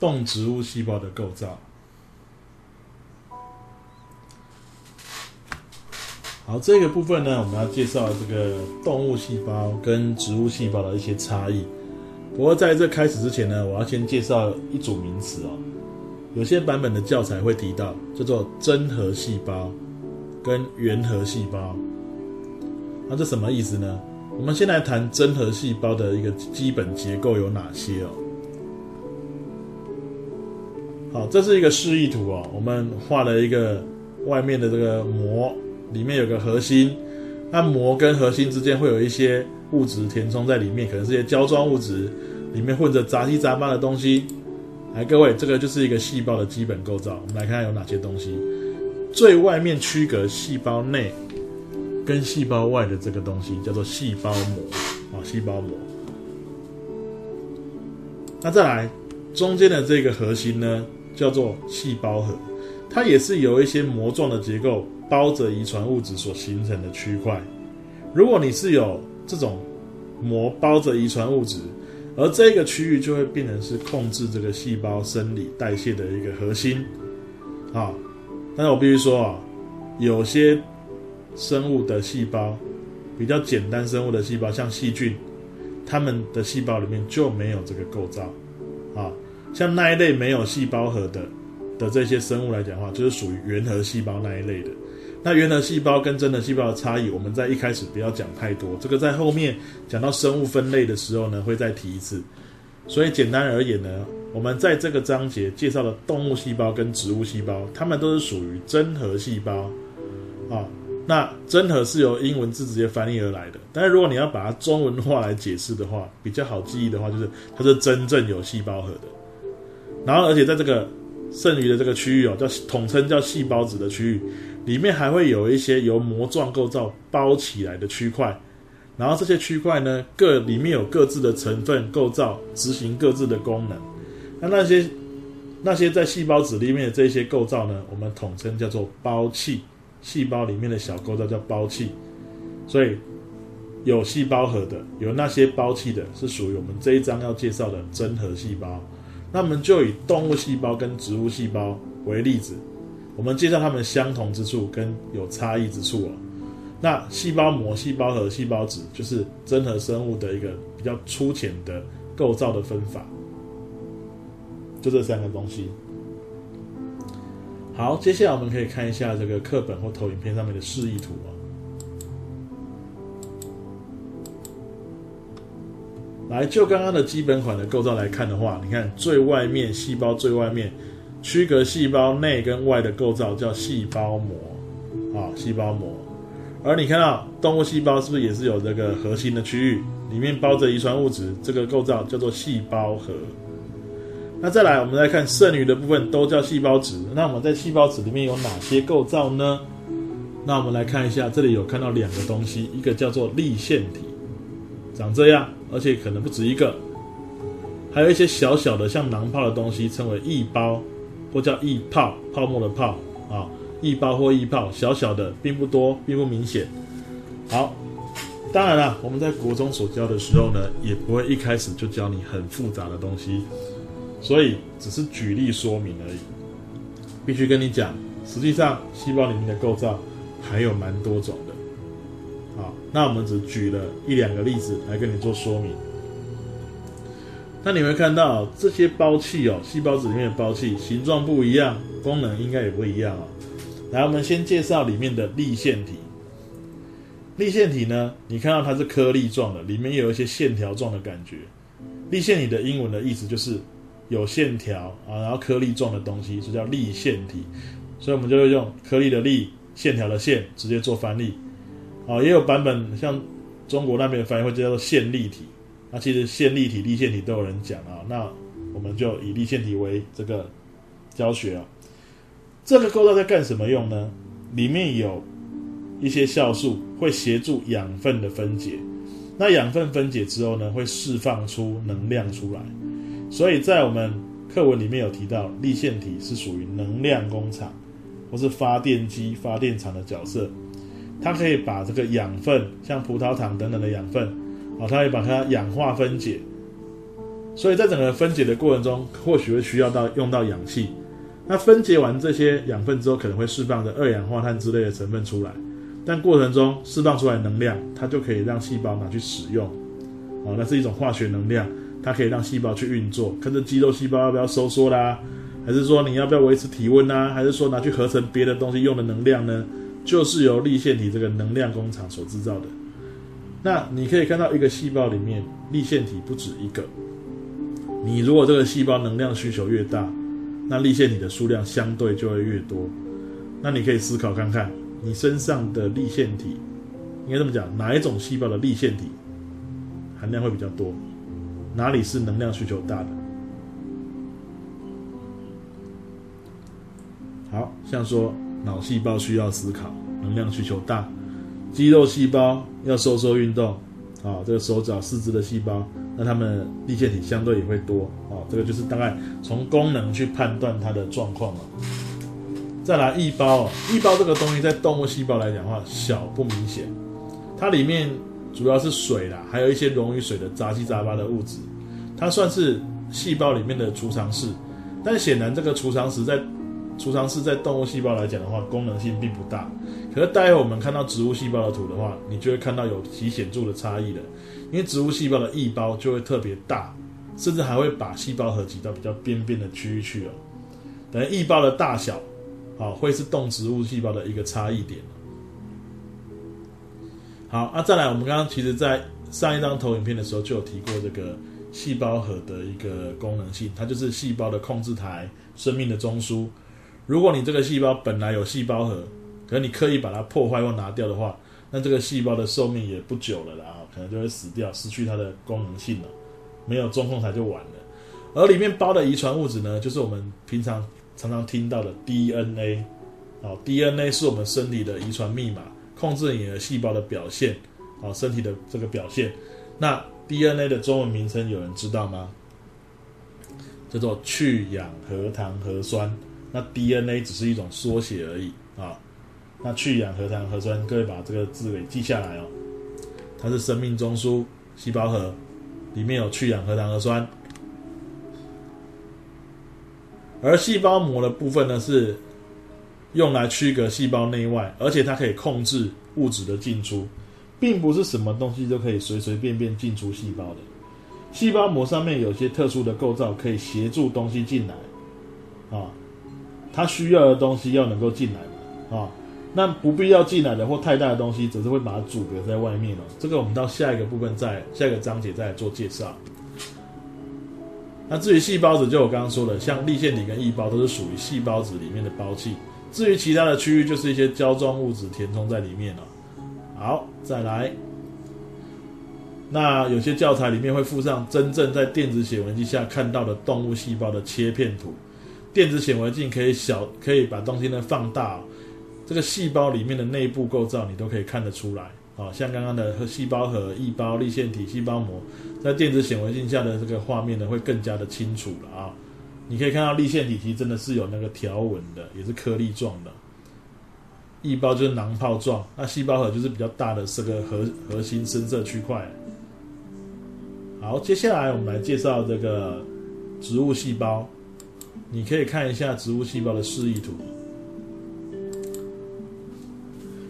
动植物细胞的构造。好，这个部分呢，我们要介绍这个动物细胞跟植物细胞的一些差异。不过在这开始之前呢，我要先介绍一组名词哦。有些版本的教材会提到，叫做真核细胞跟原核细胞。那这什么意思呢？我们先来谈真核细胞的一个基本结构有哪些哦。好，这是一个示意图哦，我们画了一个外面的这个膜。里面有个核心，那膜跟核心之间会有一些物质填充在里面，可能是一些胶状物质，里面混着杂七杂八的东西。来，各位，这个就是一个细胞的基本构造。我们来看看有哪些东西。最外面区隔细胞内跟细胞外的这个东西叫做细胞膜啊，细胞膜。那再来，中间的这个核心呢，叫做细胞核，它也是有一些膜状的结构。包着遗传物质所形成的区块，如果你是有这种膜包着遗传物质，而这个区域就会变成是控制这个细胞生理代谢的一个核心啊。但是我必须说啊，有些生物的细胞比较简单，生物的细胞像细菌，它们的细胞里面就没有这个构造啊。像那一类没有细胞核的的这些生物来讲的话，就是属于原核细胞那一类的。那原核细胞跟真核细胞的差异，我们在一开始不要讲太多，这个在后面讲到生物分类的时候呢，会再提一次。所以简单而言呢，我们在这个章节介绍的动物细胞跟植物细胞，它们都是属于真核细胞啊。那真核是由英文字直接翻译而来的，但是如果你要把它中文化来解释的话，比较好记忆的话，就是它是真正有细胞核的。然后，而且在这个剩余的这个区域哦，叫统称叫细胞质的区域。里面还会有一些由膜状构造包起来的区块，然后这些区块呢，各里面有各自的成分构造，执行各自的功能。那那些那些在细胞质里面的这些构造呢，我们统称叫做胞器。细胞里面的小构造叫胞器。所以有细胞核的，有那些胞器的，是属于我们这一章要介绍的真核细胞。那我们就以动物细胞跟植物细胞为例子。我们介绍它们相同之处跟有差异之处哦。那细胞膜、细胞核、细胞质，就是真核生物的一个比较粗浅的构造的分法，就这三个东西。好，接下来我们可以看一下这个课本或投影片上面的示意图哦。来，就刚刚的基本款的构造来看的话，你看最外面细胞最外面。区隔细胞内跟外的构造叫细胞膜，啊，细胞膜。而你看到动物细胞是不是也是有这个核心的区域，里面包着遗传物质，这个构造叫做细胞核。那再来，我们来看剩余的部分都叫细胞质。那我们在细胞质里面有哪些构造呢？那我们来看一下，这里有看到两个东西，一个叫做粒线体，长这样，而且可能不止一个，还有一些小小的像囊泡的东西，称为液胞。或叫液泡，泡沫的泡啊，液胞或液泡，小小的，并不多，并不明显。好，当然了，我们在国中所教的时候呢，也不会一开始就教你很复杂的东西，所以只是举例说明而已。必须跟你讲，实际上细胞里面的构造还有蛮多种的。那我们只举了一两个例子来跟你做说明。那你会看到这些胞器哦，细胞质里面的胞器形状不一样，功能应该也不一样哦。来，我们先介绍里面的粒线体。粒线体呢，你看到它是颗粒状的，里面有一些线条状的感觉。粒线体的英文的意思就是有线条啊，然后颗粒状的东西，所以叫粒线体。所以我们就会用颗粒的粒，线条的线，直接做翻译。啊，也有版本像中国那边的翻译会叫做线粒体。那其实线粒体、粒线体都有人讲啊，那我们就以粒线体为这个教学啊。这个构造在干什么用呢？里面有一些酵素会协助养分的分解，那养分分解之后呢，会释放出能量出来。所以在我们课文里面有提到，粒线体是属于能量工厂或是发电机、发电厂的角色，它可以把这个养分，像葡萄糖等等的养分。哦，它会把它氧化分解，所以在整个分解的过程中，或许会需要到用到氧气。那分解完这些养分之后，可能会释放的二氧化碳之类的成分出来，但过程中释放出来能量，它就可以让细胞拿去使用。哦，那是一种化学能量，它可以让细胞去运作，看这肌肉细胞要不要收缩啦，还是说你要不要维持体温呐，还是说拿去合成别的东西用的能量呢？就是由粒线体这个能量工厂所制造的。那你可以看到一个细胞里面粒线体不止一个。你如果这个细胞能量需求越大，那粒线体的数量相对就会越多。那你可以思考看看，你身上的粒线体，应该这么讲，哪一种细胞的粒线体含量会比较多？哪里是能量需求大的？好像说脑细胞需要思考，能量需求大；肌肉细胞要收缩运动，啊，这个手脚四肢的细胞。那它们粒线体相对也会多啊，这个就是大概从功能去判断它的状况了。再来异胞，异胞这个东西在动物细胞来讲的话，小不明显，它里面主要是水啦，还有一些溶于水的杂七杂八的物质，它算是细胞里面的储藏室。但显然这个储藏室在储藏室在动物细胞来讲的话，功能性并不大。可是待会我们看到植物细胞的图的话，你就会看到有极显著的差异了。因为植物细胞的异胞就会特别大，甚至还会把细胞核挤到比较边边的区域去哦。等于异胞的大小，啊，会是动植物细胞的一个差异点。好，那再来，我们刚刚其实在上一张投影片的时候就有提过这个细胞核的一个功能性，它就是细胞的控制台、生命的中枢。如果你这个细胞本来有细胞核，可是你刻意把它破坏或拿掉的话，那这个细胞的寿命也不久了啦。可能就会死掉，失去它的功能性了，没有中控台就完了。而里面包的遗传物质呢，就是我们平常常常听到的 DNA。哦，DNA 是我们身体的遗传密码，控制你的细胞的表现，哦，身体的这个表现。那 DNA 的中文名称有人知道吗？叫做去氧核糖核酸。那 DNA 只是一种缩写而已啊。那去氧核糖核酸，各位把这个字给记下来哦。它是生命中枢，细胞核里面有去氧核糖核酸，而细胞膜的部分呢，是用来区隔细胞内外，而且它可以控制物质的进出，并不是什么东西都可以随随便便进出细胞的。细胞膜上面有些特殊的构造，可以协助东西进来，啊，它需要的东西要能够进来嘛，啊。那不必要进来的或太大的东西，只是会把它阻隔在外面哦。这个我们到下一个部分再下一个章节再来做介绍。那至于细胞质，就我刚刚说的，像粒线体跟异胞都是属于细胞质里面的胞器。至于其他的区域，就是一些胶状物质填充在里面了。好，再来。那有些教材里面会附上真正在电子显微镜下看到的动物细胞的切片图。电子显微镜可以小，可以把东西呢放大哦。这个细胞里面的内部构造，你都可以看得出来啊，像刚刚的和细胞核、异胞、粒线体、细胞膜，在电子显微镜下的这个画面呢，会更加的清楚了啊。你可以看到粒线体其实真的是有那个条纹的，也是颗粒状的。异胞就是囊泡状，那细胞核就是比较大的这个核核心深色区块。好，接下来我们来介绍这个植物细胞，你可以看一下植物细胞的示意图。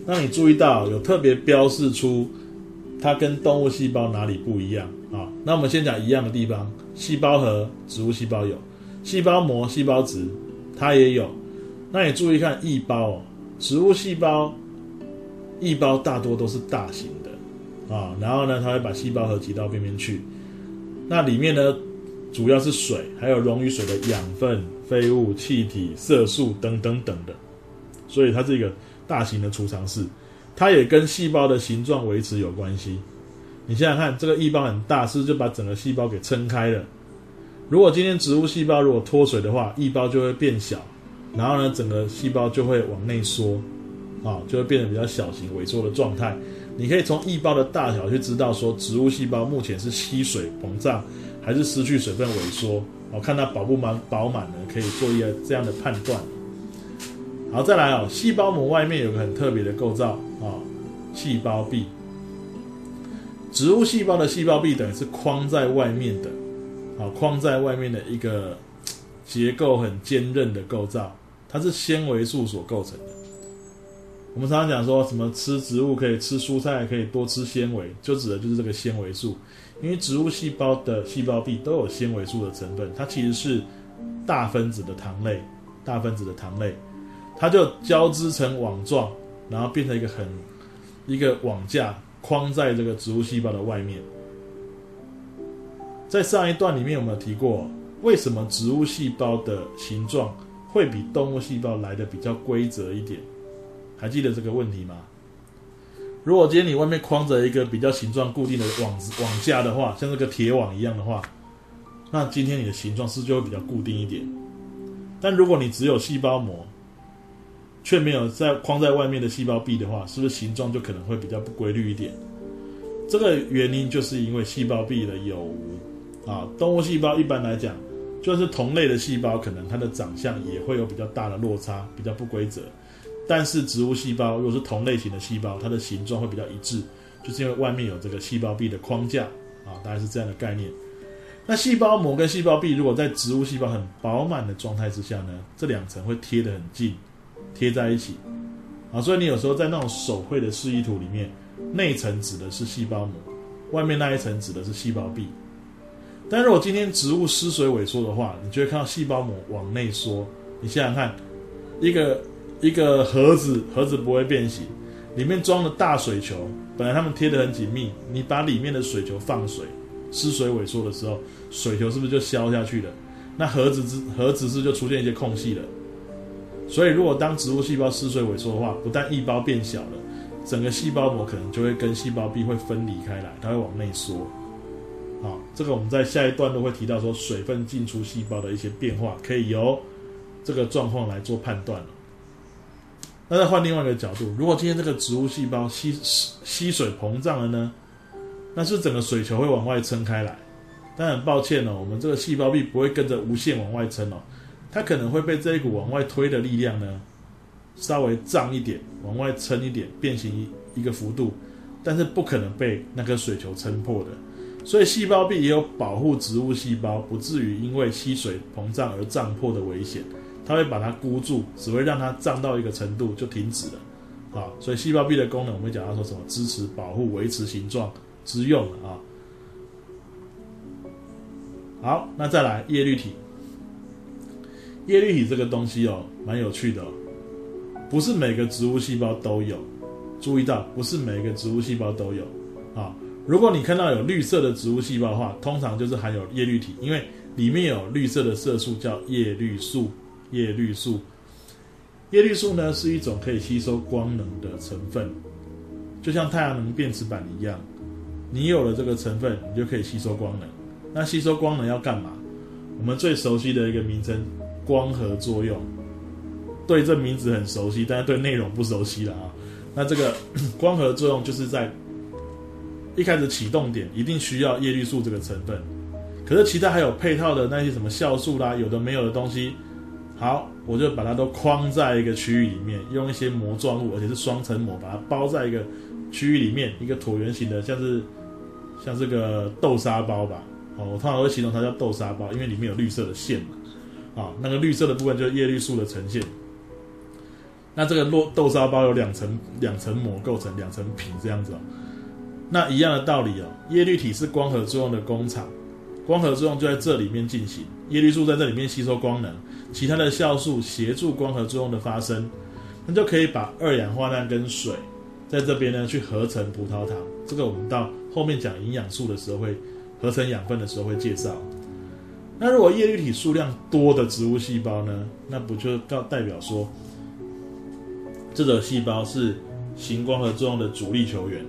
那你注意到有特别标示出它跟动物细胞哪里不一样啊？那我们先讲一样的地方，细胞核植物细胞有，细胞膜、细胞质它也有。那你注意看异胞哦，植物细胞异胞大多都是大型的啊，然后呢，它会把细胞核挤到边边去。那里面呢，主要是水，还有溶于水的养分、废物、气体、色素等等等的，所以它这个。大型的储藏室，它也跟细胞的形状维持有关系。你想想看，这个异胞很大，是不是就把整个细胞给撑开了？如果今天植物细胞如果脱水的话，异胞就会变小，然后呢，整个细胞就会往内缩，啊，就会变得比较小型、萎缩的状态。你可以从细胞的大小去知道说，植物细胞目前是吸水膨胀，还是失去水分萎缩。我看它饱不满饱满呢，可以做一个这样的判断。好，再来哦，细胞膜外面有个很特别的构造啊，细胞壁。植物细胞的细胞壁等于是框在外面的啊，框在外面的一个结构很坚韧的构造，它是纤维素所构成的。我们常常讲说什么吃植物可以吃蔬菜，可以多吃纤维，就指的就是这个纤维素。因为植物细胞的细胞壁都有纤维素的成分，它其实是大分子的糖类，大分子的糖类，它就交织成网状，然后变成一个很一个网架，框在这个植物细胞的外面。在上一段里面有没有提过，为什么植物细胞的形状会比动物细胞来的比较规则一点？还记得这个问题吗？如果今天你外面框着一个比较形状固定的网子网架的话，像这个铁网一样的话，那今天你的形状是不是就会比较固定一点？但如果你只有细胞膜，却没有在框在外面的细胞壁的话，是不是形状就可能会比较不规律一点？这个原因就是因为细胞壁的有无啊。动物细胞一般来讲，就是同类的细胞，可能它的长相也会有比较大的落差，比较不规则。但是植物细胞如果是同类型的细胞，它的形状会比较一致，就是因为外面有这个细胞壁的框架啊，大概是这样的概念。那细胞膜跟细胞壁如果在植物细胞很饱满的状态之下呢，这两层会贴得很近，贴在一起啊，所以你有时候在那种手绘的示意图里面，内层指的是细胞膜，外面那一层指的是细胞壁。但如果今天植物失水萎缩的话，你就会看到细胞膜往内缩。你想想看，一个。一个盒子，盒子不会变形，里面装的大水球，本来它们贴得很紧密，你把里面的水球放水，失水萎缩的时候，水球是不是就消下去了？那盒子之盒子是就出现一些空隙了。所以，如果当植物细胞失水萎缩的话，不但液胞变小了，整个细胞膜可能就会跟细胞壁会分离开来，它会往内缩。好，这个我们在下一段都会提到说，水分进出细胞的一些变化，可以由这个状况来做判断了。那再换另外一个角度，如果今天这个植物细胞吸吸水膨胀了呢？那是整个水球会往外撑开来。但很抱歉哦，我们这个细胞壁不会跟着无限往外撑哦，它可能会被这一股往外推的力量呢，稍微胀一点，往外撑一点，变形一一个幅度，但是不可能被那个水球撑破的。所以细胞壁也有保护植物细胞不至于因为吸水膨胀而胀破的危险。它会把它箍住，只会让它胀到一个程度就停止了，啊，所以细胞壁的功能我们讲到说什么支持、保护、维持形状之用啊。好，那再来叶绿体，叶绿体这个东西哦，蛮有趣的哦，不是每个植物细胞都有，注意到不是每个植物细胞都有啊。如果你看到有绿色的植物细胞的话，通常就是含有叶绿体，因为里面有绿色的色素叫叶绿素。叶绿素，叶绿素呢是一种可以吸收光能的成分，就像太阳能电池板一样，你有了这个成分，你就可以吸收光能。那吸收光能要干嘛？我们最熟悉的一个名称——光合作用。对这名字很熟悉，但是对内容不熟悉了啊。那这个 光合作用就是在一开始启动点一定需要叶绿素这个成分，可是其他还有配套的那些什么酵素啦，有的没有的东西。好，我就把它都框在一个区域里面，用一些膜状物，而且是双层膜，把它包在一个区域里面，一个椭圆形的，像是像这个豆沙包吧。哦，我通常会形容它叫豆沙包，因为里面有绿色的线嘛。啊，那个绿色的部分就是叶绿素的呈现。那这个落豆沙包有两层两层膜构成，两层皮这样子哦。那一样的道理哦，叶绿体是光合作用的工厂。光合作用就在这里面进行，叶绿素在这里面吸收光能，其他的酵素协助光合作用的发生，那就可以把二氧化碳跟水在这边呢去合成葡萄糖。这个我们到后面讲营养素的时候会合成养分的时候会介绍。那如果叶绿体数量多的植物细胞呢，那不就告代表说这个细胞是行光合作用的主力球员？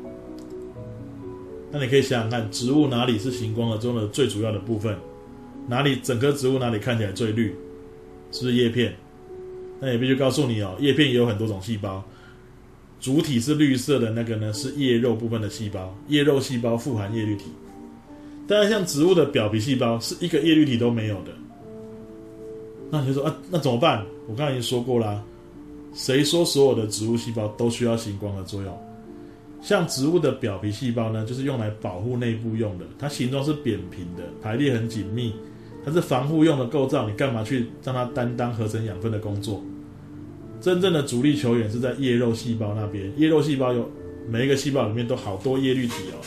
那你可以想想看，植物哪里是行光合作用的最主要的部分？哪里整棵植物哪里看起来最绿？是不是叶片？那也必须告诉你哦，叶片也有很多种细胞，主体是绿色的那个呢，是叶肉部分的细胞，叶肉细胞富含叶绿体。但是，像植物的表皮细胞是一个叶绿体都没有的。那你说啊，那怎么办？我刚才已经说过啦，谁说所有的植物细胞都需要行光合作用？像植物的表皮细胞呢，就是用来保护内部用的，它形状是扁平的，排列很紧密，它是防护用的构造。你干嘛去让它担当合成养分的工作？真正的主力球员是在叶肉细胞那边，叶肉细胞有每一个细胞里面都好多叶绿体哦，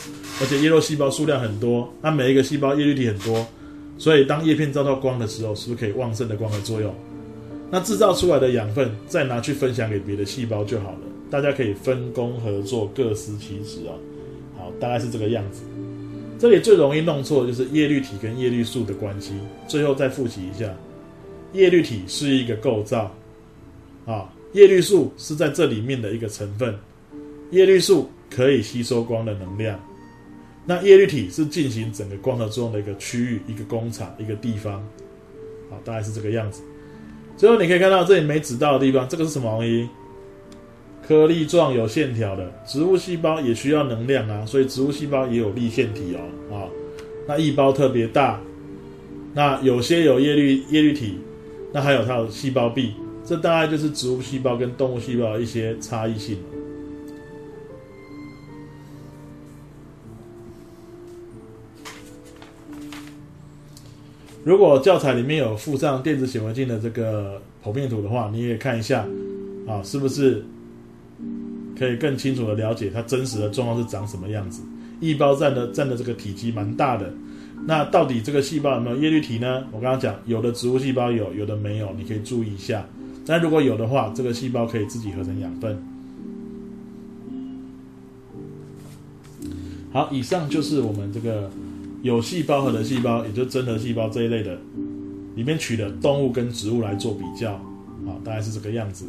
而且叶肉细胞数量很多，那每一个细胞叶绿体很多，所以当叶片照到光的时候，是不是可以旺盛的光合作用？那制造出来的养分再拿去分享给别的细胞就好了。大家可以分工合作，各司其职啊。好，大概是这个样子。这里最容易弄错的就是叶绿体跟叶绿素的关系。最后再复习一下，叶绿体是一个构造，啊，叶绿素是在这里面的一个成分。叶绿素可以吸收光的能量，那叶绿体是进行整个光合作用的一个区域、一个工厂、一个地方。好，大概是这个样子。最后你可以看到这里没指到的地方，这个是什么东西？颗粒状有线条的植物细胞也需要能量啊，所以植物细胞也有粒线体哦，啊，那细胞特别大，那有些有叶绿叶绿体，那还有它的细胞壁，这大概就是植物细胞跟动物细胞的一些差异性。如果教材里面有附上电子显微镜的这个剖面图的话，你也看一下，啊，是不是？可以更清楚的了解它真实的状况是长什么样子。异胞占的占的这个体积蛮大的，那到底这个细胞有没有叶绿体呢？我刚刚讲有的植物细胞有，有的没有，你可以注意一下。但如果有的话，这个细胞可以自己合成养分。好，以上就是我们这个有细胞核的细胞，也就是真核细胞这一类的，里面取的动物跟植物来做比较，好，大概是这个样子。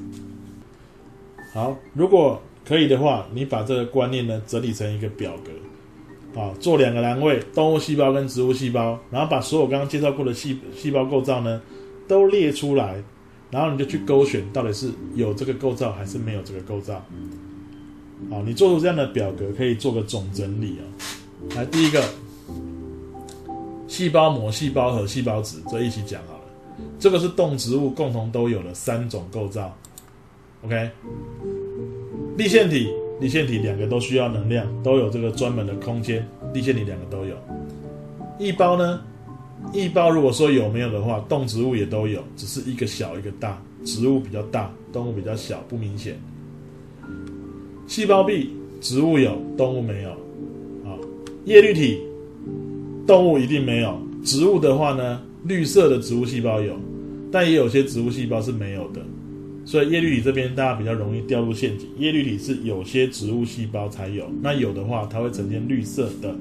好，如果可以的话，你把这个观念呢整理成一个表格，啊，做两个栏位，动物细胞跟植物细胞，然后把所有刚刚介绍过的细细胞构造呢都列出来，然后你就去勾选到底是有这个构造还是没有这个构造。好，你做出这样的表格可以做个总整理啊。来，第一个，细胞膜、细胞核、细胞质，这一起讲好了。这个是动植物共同都有的三种构造。OK，粒线体，粒线体两个都需要能量，都有这个专门的空间。粒线体两个都有。一包呢？一包如果说有没有的话，动植物也都有，只是一个小一个大，植物比较大，动物比较小，不明显。细胞壁，植物有，动物没有。好，叶绿体，动物一定没有。植物的话呢，绿色的植物细胞有，但也有些植物细胞是没有的。所以叶绿体这边大家比较容易掉入陷阱。叶绿体是有些植物细胞才有，那有的话它会呈现绿色的。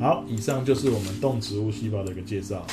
好，以上就是我们动植物细胞的一个介绍。